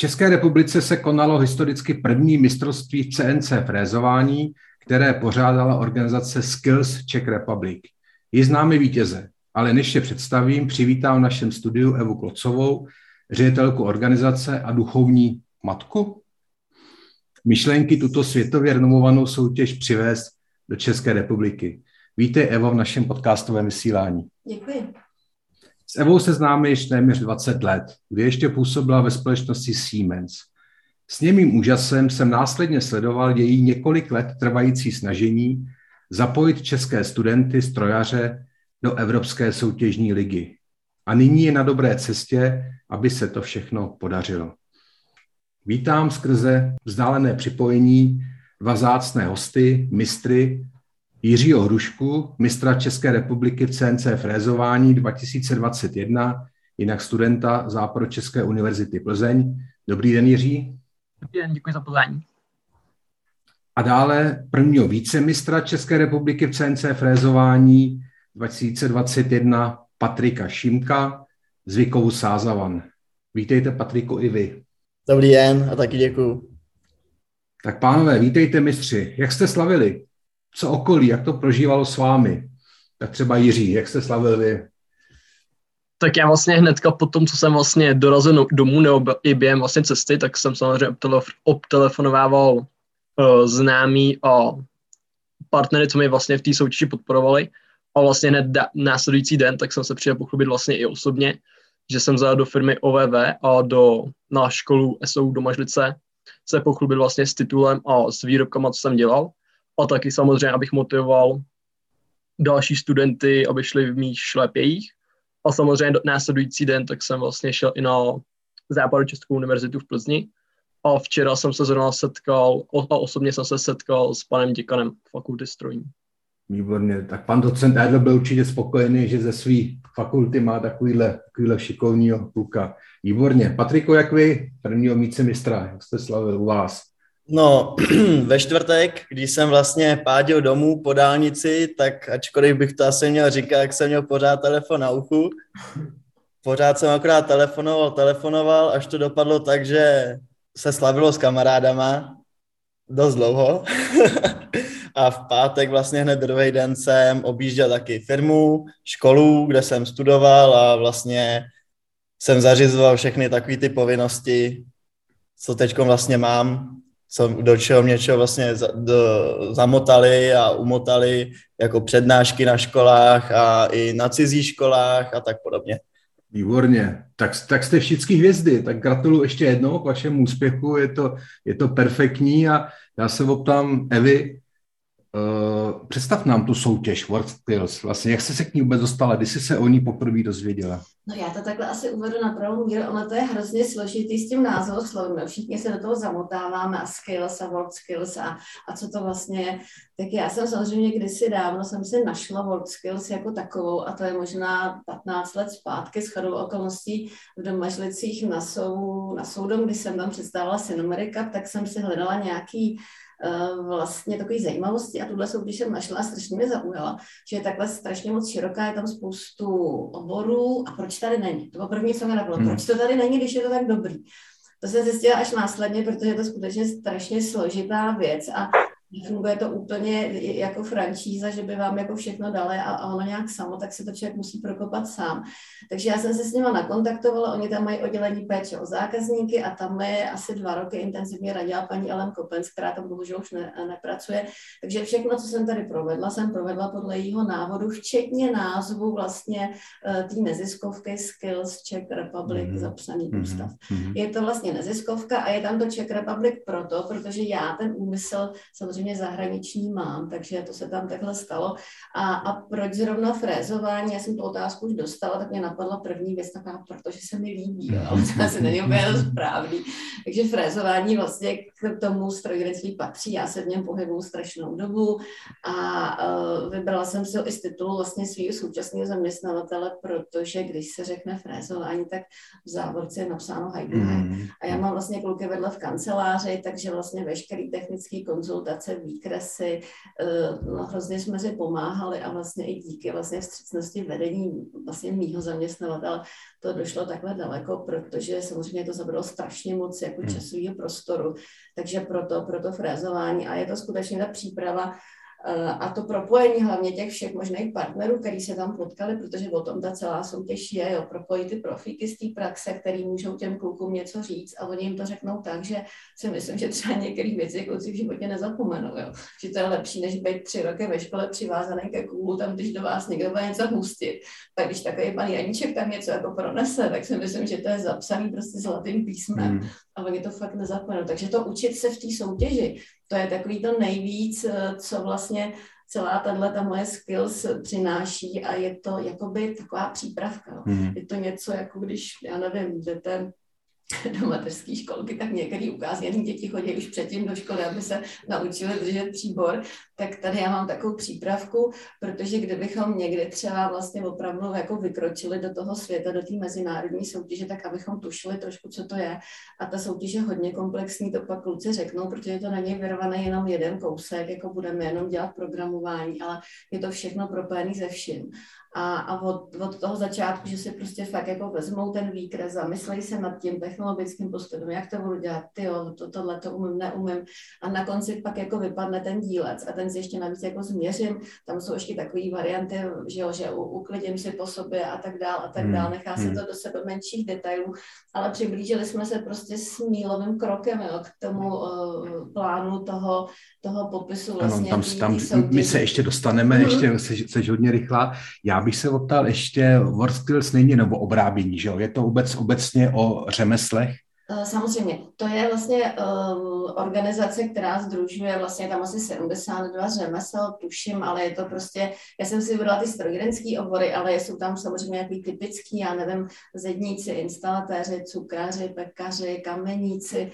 České republice se konalo historicky první mistrovství CNC frézování, které pořádala organizace Skills Czech Republic. Je známy vítěze, ale než je představím, přivítám v našem studiu Evu Klocovou, ředitelku organizace a duchovní matku. Myšlenky tuto světově renomovanou soutěž přivést do České republiky. Vítej, Evo, v našem podcastovém vysílání. Děkuji. S Evou se známe již téměř 20 let, kdy ještě působila ve společnosti Siemens. S němým úžasem jsem následně sledoval její několik let trvající snažení zapojit české studenty strojaře do Evropské soutěžní ligy. A nyní je na dobré cestě, aby se to všechno podařilo. Vítám skrze vzdálené připojení dva zácné hosty, mistry Jiřího Hrušku, mistra České republiky v CNC frézování 2021, jinak studenta Západočeské univerzity Plzeň. Dobrý den, Jiří. Dobrý den, děkuji za pozvání. A dále prvního vícemistra České republiky v CNC frézování 2021 Patrika Šimka z Vykovu Sázavan. Vítejte, Patriku, i vy. Dobrý den a taky děkuji. Tak pánové, vítejte mistři. Jak jste slavili? Co okolí, jak to prožívalo s vámi. Tak třeba Jiří, jak jste slavil vy? Tak já vlastně hnedka po tom, co jsem vlastně dorazil domů nebo i během vlastně cesty, tak jsem samozřejmě obtelefonovával uh, známý a partnery, co mi vlastně v té soutěži podporovali. A vlastně hned následující den, tak jsem se přijel pochlubit vlastně i osobně, že jsem zajel do firmy OVV a do, na školu SOU do Mažlice se pochlubit vlastně s titulem a s výrobkama, co jsem dělal a taky samozřejmě, abych motivoval další studenty, aby šli v mých šlepějích. A samozřejmě následující den tak jsem vlastně šel i na Českou univerzitu v Plzni. A včera jsem se zrovna setkal, a osobně jsem se setkal s panem děkanem fakulty strojní. Výborně, tak pan docent Edl byl určitě spokojený, že ze své fakulty má takovýhle, takovýhle šikovního kluka. Výborně. Patriko, jak vy, prvního mistra, jak jste slavil u vás? No, ve čtvrtek, když jsem vlastně pádil domů po dálnici, tak ačkoliv bych to asi měl říkat, jak jsem měl pořád telefon na uchu, pořád jsem akorát telefonoval, telefonoval, až to dopadlo tak, že se slavilo s kamarádama dost dlouho. a v pátek vlastně hned druhý den jsem objížděl taky firmu, školu, kde jsem studoval a vlastně jsem zařizoval všechny takové ty povinnosti, co teď vlastně mám do čeho mě čeho vlastně za, do, zamotali a umotali jako přednášky na školách a i na cizích školách a tak podobně. Výborně. Tak, tak jste všichni hvězdy. Tak gratuluju ještě jednou k vašemu úspěchu. Je to, je to perfektní a já se optám Evy, uh, představ nám tu soutěž World Skills. Vlastně, jak jsi se k ní vůbec dostala? Kdy jsi se o ní poprvé dozvěděla? No já to takhle asi uvedu na pravou míru, ono to je hrozně složitý s tím názvoslovem. Všichni se do toho zamotáváme a skills a world skills a, a co to vlastně je. Tak já jsem samozřejmě kdysi dávno jsem si našla world skills jako takovou a to je možná 15 let zpátky s chodou okolností v Domažlicích na, sou, na soudom, kdy jsem tam představila Synomerika, tak jsem si hledala nějaký Eh, vlastně takové zajímavosti a tuhle soutěž jsem našla a strašně mě zaujala, že je takhle strašně moc široká, je tam spoustu oborů a proč tady není? To bylo první, co mi napadlo, hmm. proč to tady není, když je to tak dobrý? To jsem zjistila až následně, protože je to skutečně strašně složitá věc a funguje to úplně jako franšíza, že by vám jako všechno dali a, a ono nějak samo, tak se to člověk musí prokopat sám. Takže já jsem se s nimi nakontaktovala, oni tam mají oddělení péče o zákazníky a tam je asi dva roky intenzivně radila paní Ellen Kopens, která tam bohužel už ne, nepracuje. Takže všechno, co jsem tady provedla, jsem provedla podle jejího návodu, včetně názvu vlastně uh, té neziskovky Skills Czech Republic mm-hmm. zapsaný mm-hmm. ústav. Mm-hmm. Je to vlastně neziskovka a je tam to Czech Republic proto, protože já ten úmysl samozřejmě samozřejmě zahraniční mám, takže to se tam takhle stalo. A, a proč zrovna frézování, já jsem tu otázku už dostala, tak mě napadla první věc taková, protože se mi líbí, jo, to asi není úplně správný. Takže frézování vlastně k tomu strojírenství patří, já se v něm pohybuju strašnou dobu a uh, vybrala jsem si ho i z titulu vlastně svého současného zaměstnavatele, protože když se řekne frézování, tak v závorce je napsáno Heidenheim. Mm. A já mám vlastně kluky vedle v kanceláři, takže vlastně veškeré technické konzultace, výkresy, uh, no, hrozně jsme si pomáhali a vlastně i díky vlastně vstřícnosti vedení vlastně mýho zaměstnavatele to došlo takhle daleko, protože samozřejmě to zabralo strašně moc jako hmm. časového prostoru, takže proto, proto frézování a je to skutečně ta příprava Eh, a to propojení hlavně těch všech možných partnerů, který se tam potkali, protože o tom ta celá soutěž je, jo, propojit ty profíky z té praxe, který můžou těm klukům něco říct a oni jim to řeknou tak, že si myslím, že třeba některé věci kluci v životě nezapomenou, jo. že to je lepší, než být tři roky ve škole přivázaný ke kůlu, tam když do vás někdo bude něco hustit, tak když takový pan Janíček tam něco jako pronese, tak si myslím, že to je zapsaný prostě zlatým písmem hmm. A oni to fakt nezapomenou. Takže to učit se v té soutěži, to je takový to nejvíc, eh, co vlastně celá tahle ta moje skills přináší a je to jakoby taková přípravka. Hmm. Je to něco, jako když, já nevím, jdete do mateřské školky, tak některý ukázněný děti chodí už předtím do školy, aby se naučili držet příbor, tak tady já mám takovou přípravku, protože kdybychom někdy třeba vlastně opravdu jako vykročili do toho světa, do té mezinárodní soutěže, tak abychom tušili trošku, co to je. A ta soutěž je hodně komplexní, to pak kluci řeknou, protože to není vyrvaný jenom jeden kousek, jako budeme jenom dělat programování, ale je to všechno propojené ze vším a, a od, od toho začátku, že si prostě fakt jako vezmou ten výkres, zamyslej se nad tím technologickým postupem, jak to budu dělat, ty to, tohle to umím, neumím a na konci pak jako vypadne ten dílec a ten si ještě navíc jako změřím, tam jsou ještě takové varianty, že jo, že uklidím si po sobě a tak dál a tak hmm, dál, nechá se hmm. to do sebe menších detailů, ale přiblížili jsme se prostě s mílovým krokem jo, k tomu uh, plánu toho, toho popisu vlastně. Ano, tam, tam my se ještě dostaneme, mm-hmm. ještě seš, seš hodně rychlá. Já bych se optal ještě, World Skills není nebo obrábění, že jo? Je to vůbec obecně o řemeslech? Eh, samozřejmě, to je vlastně um, organizace, která združuje vlastně tam asi 72 řemesel, tuším, ale je to prostě, já jsem si vybrala ty strojírenské obory, ale jsou tam samozřejmě nějaký typický, já nevím, zedníci, instalatéři, cukráři, pekaři, kameníci,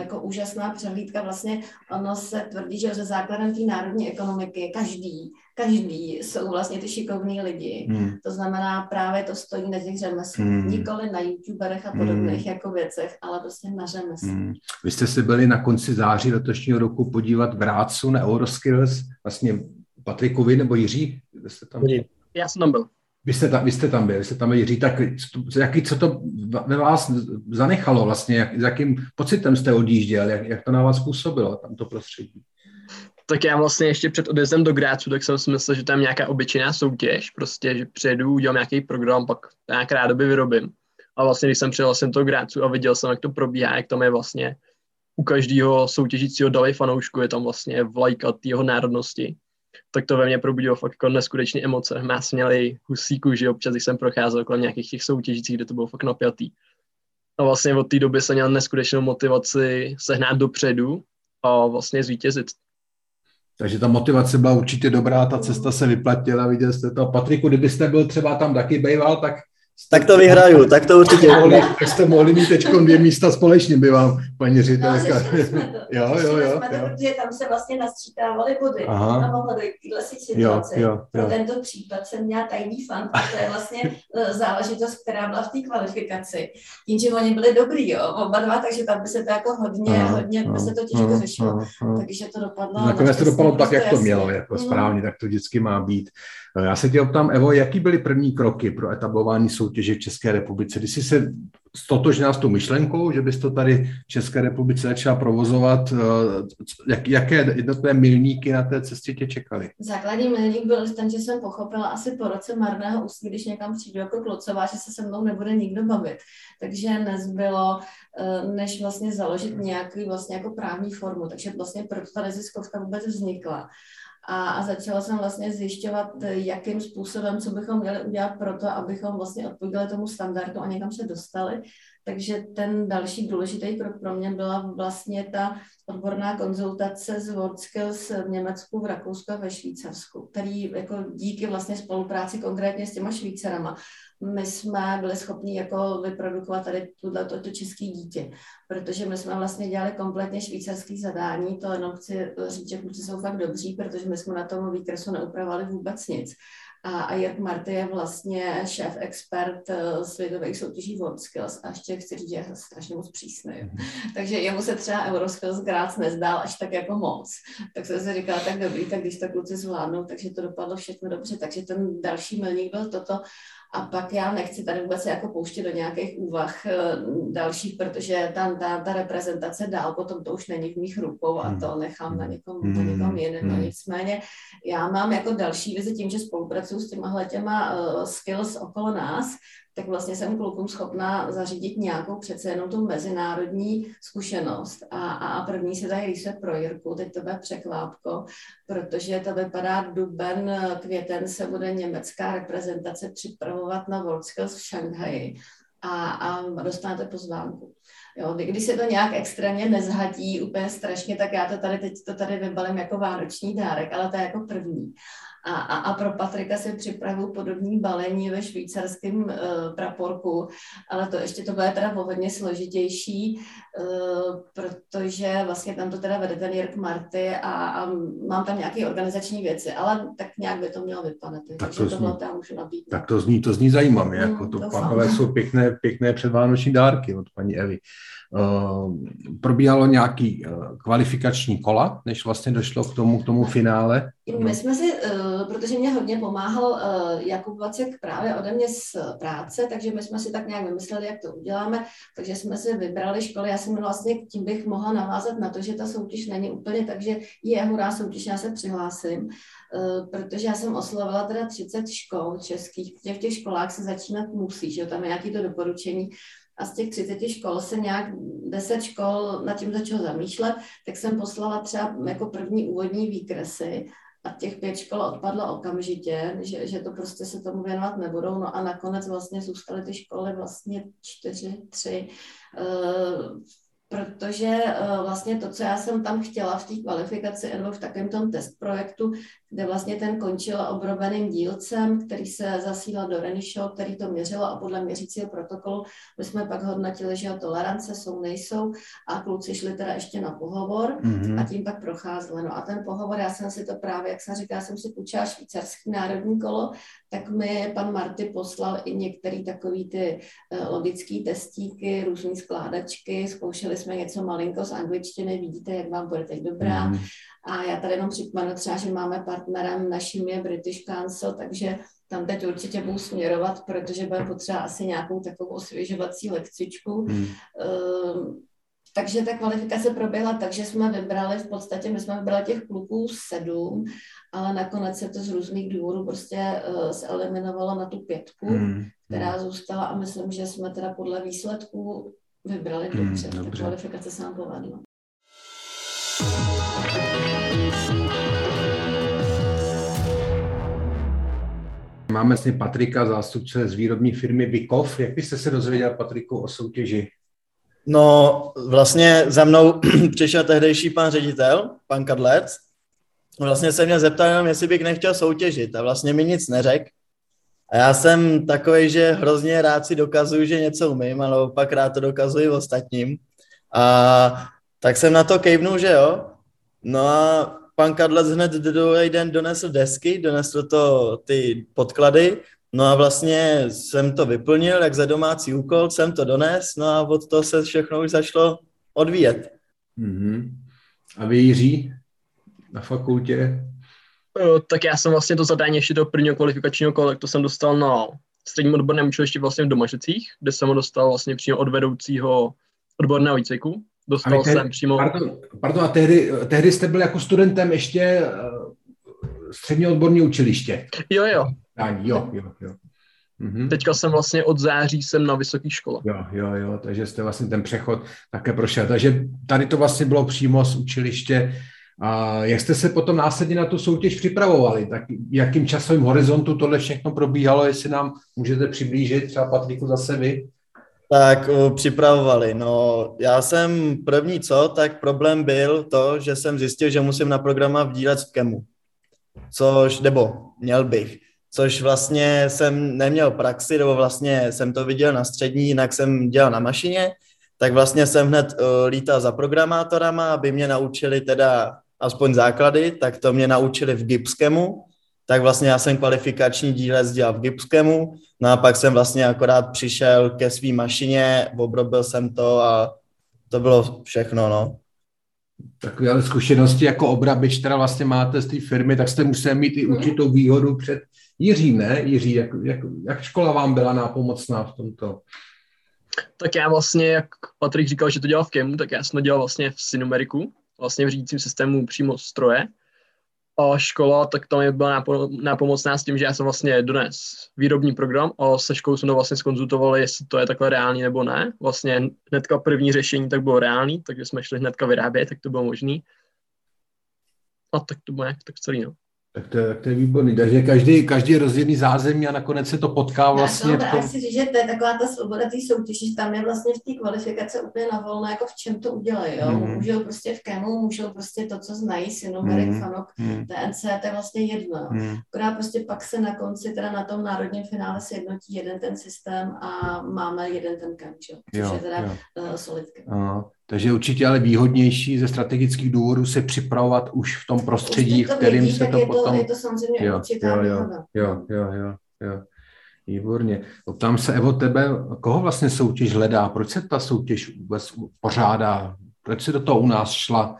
jako úžasná přehlídka. Vlastně ono se tvrdí, že ze základem té národní ekonomiky každý každý jsou vlastně ty šikovní lidi. Hmm. To znamená, právě to stojí na těch řemeslech. Hmm. Nikoli na youtuberech a podobných hmm. jako věcech, ale prostě na řemeslech. Hmm. Vy jste si byli na konci září letošního roku podívat v Rácu na Euroskills, vlastně Patrikovi nebo Jiří? Jste tam... Já jsem tam byl. Vy jste, tam, vy jste tam byl, vy jste tam byl Jiří, tak jaký, co to ve vás zanechalo vlastně, jak, s jakým pocitem jste odjížděl, jak, jak to na vás působilo, tam to prostředí? tak já vlastně ještě před odjezdem do Grácu, tak jsem si myslel, že tam nějaká obyčejná soutěž, prostě, že přijedu, udělám nějaký program, pak nějak rádoby vyrobím. A vlastně, když jsem přijel jsem do Grácu a viděl jsem, jak to probíhá, jak tam je vlastně u každého soutěžícího dali fanoušku, je tam vlastně vlajka jeho národnosti, tak to ve mně probudilo fakt jako neskutečné emoce. Má směli husí kůži občas, když jsem procházel kolem nějakých těch soutěžících, kde to bylo fakt napjatý. A vlastně od té doby jsem měl neskutečnou motivaci sehnát dopředu a vlastně zvítězit. Takže ta motivace byla určitě dobrá, ta cesta se vyplatila, viděl jste to. Patriku, kdybyste byl třeba tam taky bejval, tak tak to vyhraju, tak to určitě. Mohli, tak jste mohli mít teď dvě místa společně, by vám paní ředitelka. No, jo, jo, jo, to, protože tam se vlastně nastřítávaly body Aha. a mohla dojít k téhle situaci. Jo, jo, jo. Pro tento případ jsem měla tajný fan, to je vlastně e, záležitost, která byla v té kvalifikaci. Tím, že oni byli dobrý, jo, oba dva, takže tam by se to jako hodně, aha, hodně by se to těžko řešilo. Takže to dopadlo. Nakonec to dopadlo tak, jak to mělo, jako mhm. správně, tak to vždycky má být. No, já se tě optám, Evo, jaký byly první kroky pro etablování soutěže v České republice? Když jsi se stotožnila s tou myšlenkou, že bys to tady v České republice začala provozovat, eh, jak, jaké jednotlivé milníky na té cestě tě čekaly? Základní milník byl ten, že jsem pochopila asi po roce marného úsilí, když někam přijdu jako klocová, že se se mnou nebude nikdo bavit. Takže nezbylo, eh, než vlastně založit nějaký vlastně jako právní formu. Takže vlastně proto ta neziskovka vůbec vznikla a, a začala jsem vlastně zjišťovat, jakým způsobem, co bychom měli udělat pro to, abychom vlastně odpověděli tomu standardu a někam se dostali. Takže ten další důležitý krok pro mě byla vlastně ta odborná konzultace z WorldSkills v Německu, v Rakousku a ve Švýcarsku, který jako díky vlastně spolupráci konkrétně s těma Švýcarama my jsme byli schopni jako vyprodukovat tady tuhle to, to české dítě, protože my jsme vlastně dělali kompletně švýcarský zadání, to jenom chci říct, že kluci jsou fakt dobří, protože my jsme na tom výkresu neupravovali vůbec nic. A, a Jirk Marty je vlastně šéf expert uh, světových soutěží World Skills a ještě chci říct, že je strašně moc přísný. Mm-hmm. Takže jemu se třeba Euroskills Graz nezdál až tak jako moc. Tak jsem si říkala, tak dobrý, tak když to kluci zvládnou, takže to dopadlo všechno dobře. Takže ten další milník byl toto. A pak já nechci tady vůbec jako pouštět do nějakých úvah eh, dalších, protože tam ta, ta reprezentace dál potom to už není v mých rukou a to hmm. nechám na někom, na hmm. někom jiném. No nicméně já mám jako další vizi tím, že spolupracuju s těma těma uh, skills okolo nás, tak vlastně jsem klukům schopná zařídit nějakou přece jenom tu mezinárodní zkušenost. A, a první se tady rýsuje pro Jirku, teď to bude překvápko, protože to vypadá duben, květen se bude německá reprezentace připravovat na World Skills v Šanghaji a, a dostanete pozvánku. Jo, když se to nějak extrémně nezhatí úplně strašně, tak já to tady teď to tady vybalím jako vánoční dárek, ale to je jako první. A, a, a pro Patrika si připravuju podobný balení ve švýcarském uh, praporku, ale to ještě to bude teda hodně složitější, uh, protože vlastně tam to teda vede ten Jirk Marty a, a mám tam nějaké organizační věci, ale tak nějak by to mělo vypadat, tak to tam můžu nabídnout. Tak to zní, to zní zajímavě, mm, jako to, to jsou pěkné, pěkné předvánoční dárky od paní Evy. Uh, probíhalo nějaký uh, kvalifikační kola, než vlastně došlo k tomu, k tomu finále? My jsme si, uh, protože mě hodně pomáhal Jakub Vacek právě ode mě z práce, takže my jsme si tak nějak vymysleli, jak to uděláme, takže jsme si vybrali školy. Já jsem vlastně tím bych mohla navázat na to, že ta soutěž není úplně tak, že je hurá soutěž, já se přihlásím, protože já jsem oslovila teda 30 škol českých, v těch školách se začínat musí, že tam je nějaké to doporučení, a z těch 30 škol se nějak 10 škol nad tím začalo zamýšlet, tak jsem poslala třeba jako první úvodní výkresy a těch pět škol odpadlo okamžitě, že, že to prostě se tomu věnovat nebudou. No a nakonec vlastně zůstaly ty školy vlastně čtyři, tři. Protože uh, vlastně to, co já jsem tam chtěla v té kvalifikaci nebo v takovém tom test projektu, kde vlastně ten končil obrobeným dílcem, který se zasílal do Renisho, který to měřilo a podle měřícího protokolu my jsme pak hodnotili, že tolerance jsou, nejsou a kluci šli teda ještě na pohovor mm-hmm. a tím pak procházeli. No a ten pohovor, já jsem si to právě, jak jsem říkala, jsem si půjčila švýcarský národní kolo, tak mi pan Marty poslal i některé takové ty uh, logické testíky, různé skládačky, zkoušeli jsme něco malinko z angličtiny, vidíte, jak vám bude teď dobrá. Mm. A já tady jenom připomenu třeba, že máme partnerem naším je British Council, takže tam teď určitě budu směrovat, protože bude potřeba asi nějakou takovou osvěžovací lekcičku. Mm. Uh, takže ta kvalifikace proběhla tak, že jsme vybrali, v podstatě my jsme vybrali těch kluků sedm, ale nakonec se to z různých důvodů prostě uh, se eliminovalo na tu pětku, mm. která zůstala a myslím, že jsme teda podle výsledků vybrali hmm, dobře. Mm, dobře. Ta kvalifikace se nám povedla. Máme vlastně Patrika, zástupce z výrobní firmy Bikov. Jak byste se dozvěděl, Patriku, o soutěži? No, vlastně za mnou přišel tehdejší pan ředitel, pan Kadlec. Vlastně se mě zeptal jenom, jestli bych nechtěl soutěžit a vlastně mi nic neřekl. A já jsem takový, že hrozně rád si dokazuju, že něco umím, ale pak rád to dokazuji ostatním. A tak jsem na to kejvnul, že jo. No a pan Kadlec hned druhý den donesl desky, donesl to ty podklady, no a vlastně jsem to vyplnil, jak za domácí úkol, jsem to dones, no a od toho se všechno už začalo odvíjet. Mm-hmm. A vy, Jiří, na fakultě? Tak já jsem vlastně to zadání ještě do prvního kvalifikačního kola, to jsem dostal na středním odborném učilišti vlastně v Domažicích, kde jsem ho dostal vlastně přímo od vedoucího odborného výcviku. Dostal tehdy, jsem přímo... Pardon, pardon, a tehdy, tehdy jste byl jako studentem ještě uh, střední odborní učiliště. Jo, jo. Ani, jo, jo, jo. Mhm. Teďka jsem vlastně od září jsem na vysoké škole. Jo, jo, jo, takže jste vlastně ten přechod také prošel. Takže tady to vlastně bylo přímo z učiliště a jak jste se potom následně na tu soutěž připravovali? Tak jakým časovým horizontu tohle všechno probíhalo, jestli nám můžete přiblížit, třeba Patriku zase vy? Tak uh, připravovali. No, já jsem první co, tak problém byl to, že jsem zjistil, že musím na programa vdílet v kemu. Což, nebo měl bych. Což vlastně jsem neměl praxi, nebo vlastně jsem to viděl na střední, jinak jsem dělal na mašině, tak vlastně jsem hned uh, lítal za programátorama, aby mě naučili teda aspoň základy, tak to mě naučili v Gipskemu, tak vlastně já jsem kvalifikační dílec dělal v Gipskemu, no a pak jsem vlastně akorát přišel ke své mašině, obrobil jsem to a to bylo všechno, no. Takové ale zkušenosti jako obrabič, teda vlastně máte z té firmy, tak jste museli mít i určitou výhodu před Jiřím, ne? Jiří, jak, jak, jak škola vám byla nápomocná v tomto? Tak já vlastně, jak Patrik říkal, že to dělal v KEMu, tak já jsem to dělal vlastně v Sinumeriku, vlastně v řídícím systému přímo stroje. A škola, tak tam je byla nápomocná s tím, že já jsem vlastně dones výrobní program a se školou jsme to vlastně skonzultovali, jestli to je takhle reálný nebo ne. Vlastně hnedka první řešení tak bylo reálný, takže jsme šli hnedka vyrábět, tak to bylo možný. A tak to bylo jak tak celý, no. Tak to, tak to je výborný. Takže každý, každý rozdělný zázemí a nakonec se to potká vlastně. Já tom... si říct, že to je taková ta svoboda té soutěže, že tam je vlastně v té kvalifikace úplně na volno, jako v čem to udělají. Jo? Mm. Můžou prostě v KEMu, můžou prostě to, co znají, Sinomerik, mm. Fanok, mm. TNC, to je vlastně jedno. Mm. Akorát prostě pak se na konci, teda na tom národním finále se jednotí jeden ten systém a máme jeden ten KEM, což jo, je teda jo. Uh, solid takže určitě ale výhodnější ze strategických důvodů se připravovat už v tom prostředí, v kterém se to je potom... To, je to samozřejmě jo, jo, jo, jo, jo, jo, jo. Výborně. Ptám se, Evo, tebe, koho vlastně soutěž hledá? Proč se ta soutěž vůbec pořádá? Proč se do toho u nás šla?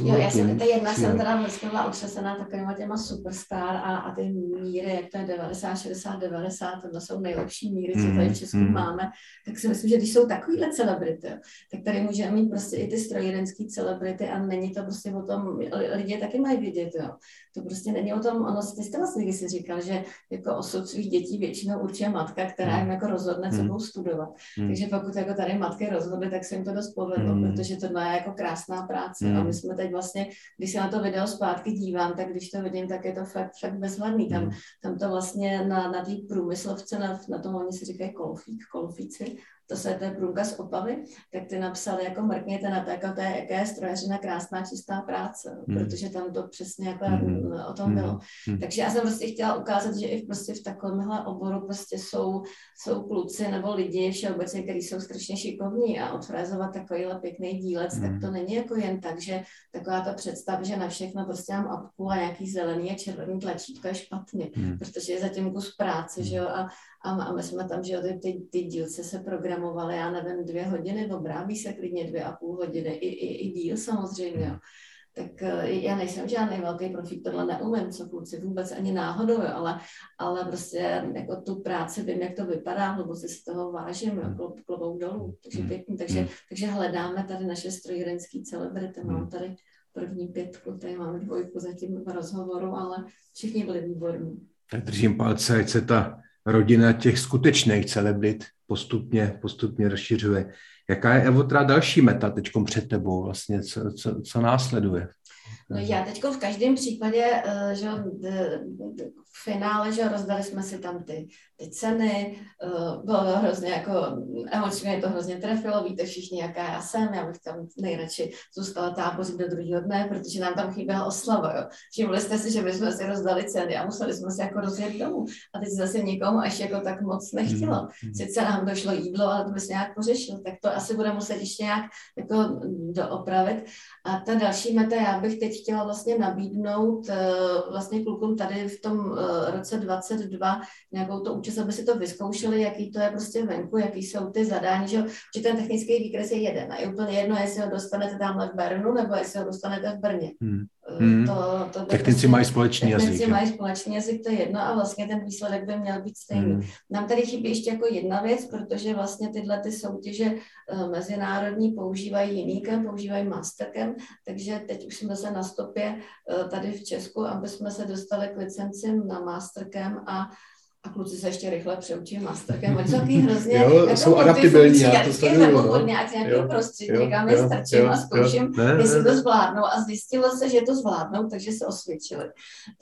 Jo, já jsem, ta jedna jsem teda vždycky byla otřesená takovýma těma superstar a, a ty míry, jak to je 90, 60, 90, to jsou nejlepší míry, co tady v Česku mm. máme, tak si myslím, že když jsou takovýhle celebrity, tak tady můžeme mít prostě i ty strojírenské celebrity a není to prostě o tom, lidi taky mají vidět, jo. To prostě není o tom, ono, ty jste vlastně když si říkal, že jako osud svých dětí většinou určuje matka, která jim jako rozhodne, co mm. budou studovat. Mm. Takže pokud jako tady matky rozhodly, tak se jim to dost povedlo, mm. protože to je jako krásná práce. Mm. A my jsme teď vlastně, když se na to video zpátky dívám, tak když to vidím, tak je to fakt, fakt bezvadný. Tam, mm. tam to vlastně na, na té průmyslovce, na, na tom oni si říkají kolfík, kolfíci, to se to je průmka z Opavy, tak ty napsali jako mrkněte na to, to je, jaké je strojařina krásná čistá práce, mm. protože tam to přesně jako mm. o tom bylo. Mm. Takže já jsem prostě chtěla ukázat, že i prostě v takovémhle oboru prostě jsou, jsou kluci nebo lidi všeobecně, kteří jsou strašně šikovní a odfrézovat takovýhle pěkný dílec, mm. tak to není jako jen tak, že taková ta představa, že na všechno prostě mám apku a nějaký zelený a červený tlačítko je špatně, mm. protože je zatím kus práce, mm. že jo, a a, a my jsme tam, že jo, ty, ty, ty dílce se programovaly, já nevím, dvě hodiny, obrábí se klidně dvě a půl hodiny, i, i, i díl samozřejmě, jo. Tak eh, já nejsem žádný velký profík, tohle neumím, co kluci vůbec ani náhodou, jo, ale, ale prostě jako tu práci vím, jak to vypadá, hluboce si toho vážím, jo, klobouk dolů, takže hmm. pěkný, takže, hmm. takže hledáme tady naše strojírenské celebrity, mám hmm. tady první pětku, tady máme dvojku zatím v rozhovoru, ale všichni byli výborní. Tak držím palce, ať se ta rodina těch skutečných celebrit postupně, postupně rozšiřuje. Jaká je, Evo, teda další meta teď před tebou? Vlastně, co, co, co následuje? No já teď v každém případě, eh, že v finále, že rozdali jsme si tam ty, ty ceny, uh, bylo to hrozně jako, emočně to hrozně trefilo, víte všichni, jaká já jsem, já bych tam nejradši zůstala tábořit do druhého dne, protože nám tam chyběla oslava, jo. Všimli jste si, že my jsme si rozdali ceny a museli jsme se jako rozjet domů. A teď zase nikomu až jako tak moc nechtělo. Mm-hmm. Sice nám došlo jídlo, ale to bys nějak pořešil, tak to asi bude muset ještě nějak jako doopravit. A ta další meta, já bych teď chtěla vlastně nabídnout uh, vlastně klukům tady v tom roce 22 nějakou to účast, aby si to vyzkoušeli, jaký to je prostě venku, jaký jsou ty zadání, že, že ten technický výkres je jeden a je úplně jedno, jestli ho dostanete tamhle v Bernu nebo jestli ho dostanete v Brně. Hmm. Hmm. To, to technici prostě, mají společný jazyk. Technici mají společný jazyk, to je jedno a vlastně ten výsledek by měl být stejný. Hmm. Nám tady chybí ještě jako jedna věc, protože vlastně tyhle ty soutěže uh, mezinárodní používají jinýkem, používají masterkem, takže teď už jsme se na stopě uh, tady v Česku, aby jsme se dostali k licencím na masterkem a a kluci se ještě rychle přeučí masterkem. Oni jsou hrozně jo, jako jsou adaptibilní, já to sleduju. Pod nějak, nějaký prostředí, někam je strčím jo, a zkouším, jo, ne, jestli ne, to zvládnou. A zjistilo se, že to zvládnou, takže se osvědčili.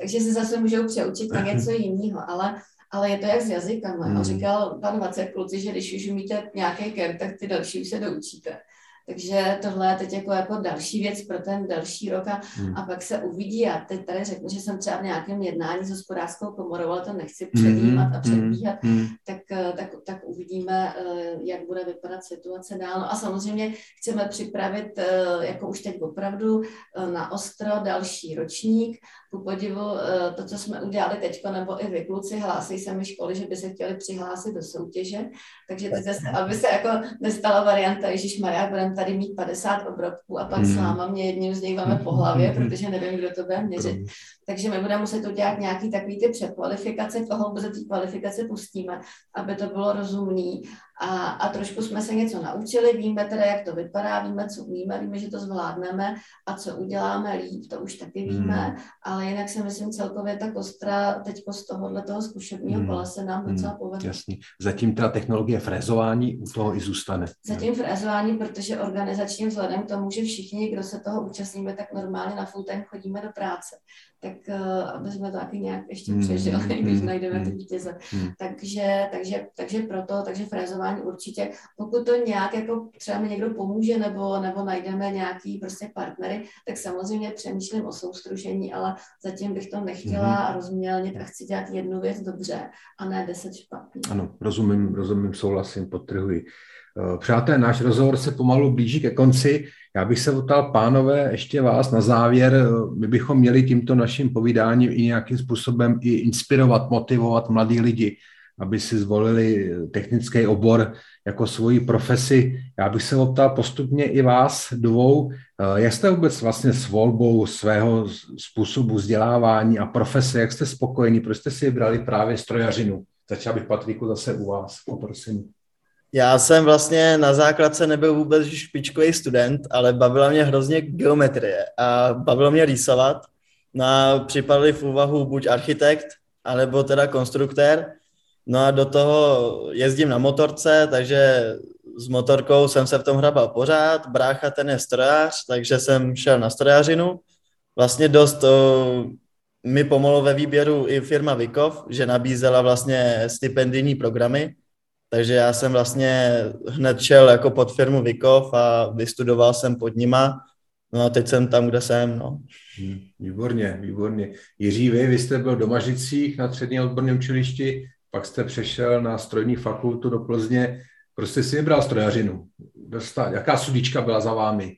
Takže se zase můžou přeučit na něco jiného. Ale ale je to jak s jazykama. Hmm. On říkal pan Vacek kluci, že když už umíte nějaký ker, tak ty další už se doučíte. Takže tohle je teď jako, jako další věc pro ten další rok a, Hmm. a pak se uvidí. A teď tady řeknu, že jsem třeba v nějakém jednání s hospodářskou komorou, ale to nechci Hmm, předjímat a předbíhat, hmm, tak, eh, tak, tak uvidíme, eh, jak bude vypadat situace dál. No a samozřejmě chceme připravit, eh, jako už teď opravdu, na ostro další ročník. Ku podivu to, co jsme udělali teď, nebo i vy kluci, hlásí se mi školy, že by se chtěli přihlásit do soutěže. Takže teď zase, aby se jako nestala varianta, Ježíš Maria, budeme tady mít 50 obrobků a pak Hmm. s váma mě jedním z nich máme po hlavě, protože nevím, kdo to bude měřit. hmm. Takže my budeme muset udělat nějaký takový ty překvalifikace, koho za ty kvalifikace pustíme, aby to bylo rozumný. A, a trošku jsme se něco naučili, víme teda, jak to vypadá, víme, co umíme, víme, že to zvládneme a co uděláme líp, to už taky víme, Hmm. ale jinak si myslím celkově ta kostra teď z tohohle toho zkušebního Hmm. kola se nám docela Hmm, povedla. Jasný. Zatím ta technologie frezování u toho i zůstane. Zatím frezování, protože organizačním vzhledem k tomu, že všichni, kdo se toho účastníme, tak normálně na full time chodíme do práce. Tak uh, aby jsme to taky nějak ještě Hmm, přežili, když hmm, najdeme ty hmm, vítěze. hmm. Takže, takže, takže proto, takže frezování určitě, pokud to nějak jako třeba mi někdo pomůže nebo, nebo najdeme nějaký prostě partnery, tak samozřejmě přemýšlím o soustružení, ale zatím bych to nechtěla Mhm. rozmělnit a chci dělat jednu věc dobře a ne deset špatných. Ano, rozumím, rozumím, souhlasím, podtrhuji. Eh, Přátelé, náš rozhovor se pomalu blíží ke konci. Já bych se otal, pánové, ještě vás na závěr. eh, My bychom měli tímto naším povídáním i nějakým způsobem i inspirovat, motivovat mladí lidi, aby si zvolili technický obor jako svoji profesi. Já bych se optal postupně i vás dvou, eh, jak jste vůbec vlastně s volbou svého způsobu vzdělávání a profese, jak jste spokojení, proč jste si vybrali právě strojařinu? Začal bych, Patriku, zase u vás, poprosím. Já jsem vlastně na základce nebyl vůbec špičkový student, ale bavila mě hrozně geometrie a bavilo mě rýsovat. No a připadli v úvahu buď architekt, anebo teda konstruktér. No a do toho jezdím na motorce, takže s motorkou jsem se v tom hrabal pořád. Brácha ten je strojář, takže jsem šel na strojařinu. Vlastně dost o, mi pomohlo ve výběru i firma Vikov, že nabízela vlastně stipendijní programy, takže já jsem vlastně hned šel jako pod firmu Vikov a vystudoval jsem pod nima. No a teď jsem tam, kde jsem, no. Hmm, Výborně, výborně. Jiří, vy, vy jste byl do Mažicích na středním odborném učilišti, pak jste přešel na strojní fakultu do Plzně. Prostě si vybral strojařinu. Jaká sudíčka byla za vámi?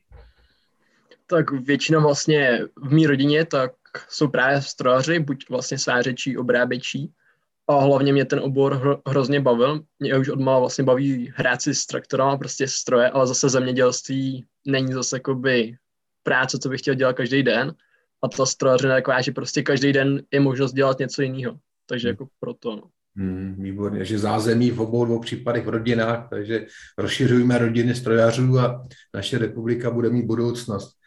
Tak většinou vlastně v mý rodině tak jsou právě strojaři, buď vlastně svářečí, obráběčí. A hlavně mě ten obor hro, hrozně bavil. Mě už odmala vlastně baví hrát si s traktorama, prostě stroje, ale zase zemědělství není zase jakoby práce, co bych chtěl dělat každý den. A ta strojařina je taková, že prostě každý den je možnost dělat něco jiného. Takže jako proto, no. Hmm, výborně, že zázemí v obou dvou případech v rodinách, takže rozšiřujeme rodiny strojařů a naše republika bude mít budoucnost.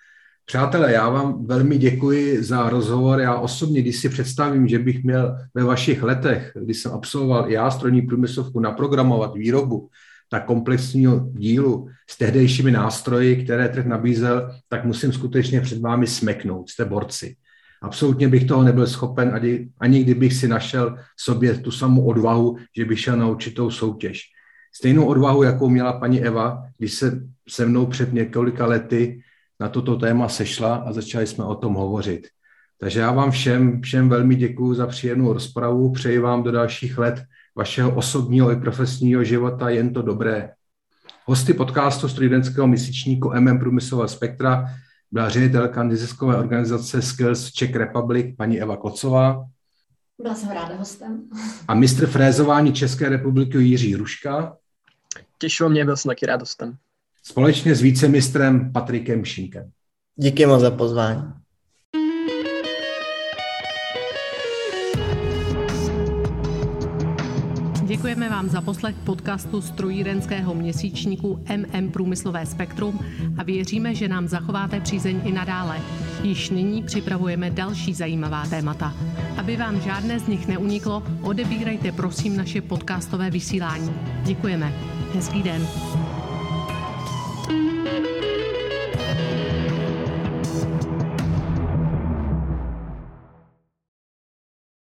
Přátelé, já vám velmi děkuji za rozhovor. Já osobně, když si představím, že bych měl ve vašich letech, kdy jsem absolvoval i já strojní průmyslovku, naprogramovat výrobu tak komplexního dílu s tehdejšími nástroji, které trh nabízel, tak musím skutečně před vámi smeknout. Jste borci. Absolutně bych toho nebyl schopen, ani, ani kdybych si našel sobě tu samou odvahu, že bych šel na určitou soutěž. Stejnou odvahu, jakou měla paní Eva, když se se mnou před několika lety na toto téma sešla a začali jsme o tom hovořit. Takže já vám všem, všem velmi děkuji za příjemnou rozpravu, přeji vám do dalších let vašeho osobního i profesního života jen to dobré. Hosty podcastu studentského měsíčníku MM Průmyslového spektra byla ředitelka neziskové organizace Skills Czech Republic paní Eva Kocová. Byla jsem ráda hostem. A mistr frézování České republiky Jiří Ruška. Těšilo mě, byl jsem taky rád hostem. Společně s vícemistrem Patrikem Šinkem. Díky moc za pozvání. Děkujeme vám za poslech podcastu strojírenského měsíčníku MM Průmyslové spektrum a věříme, že nám zachováte přízeň i nadále. Již nyní připravujeme další zajímavá témata. Aby vám žádné z nich neuniklo, odebírajte prosím naše podcastové vysílání. Děkujeme. Hezký den.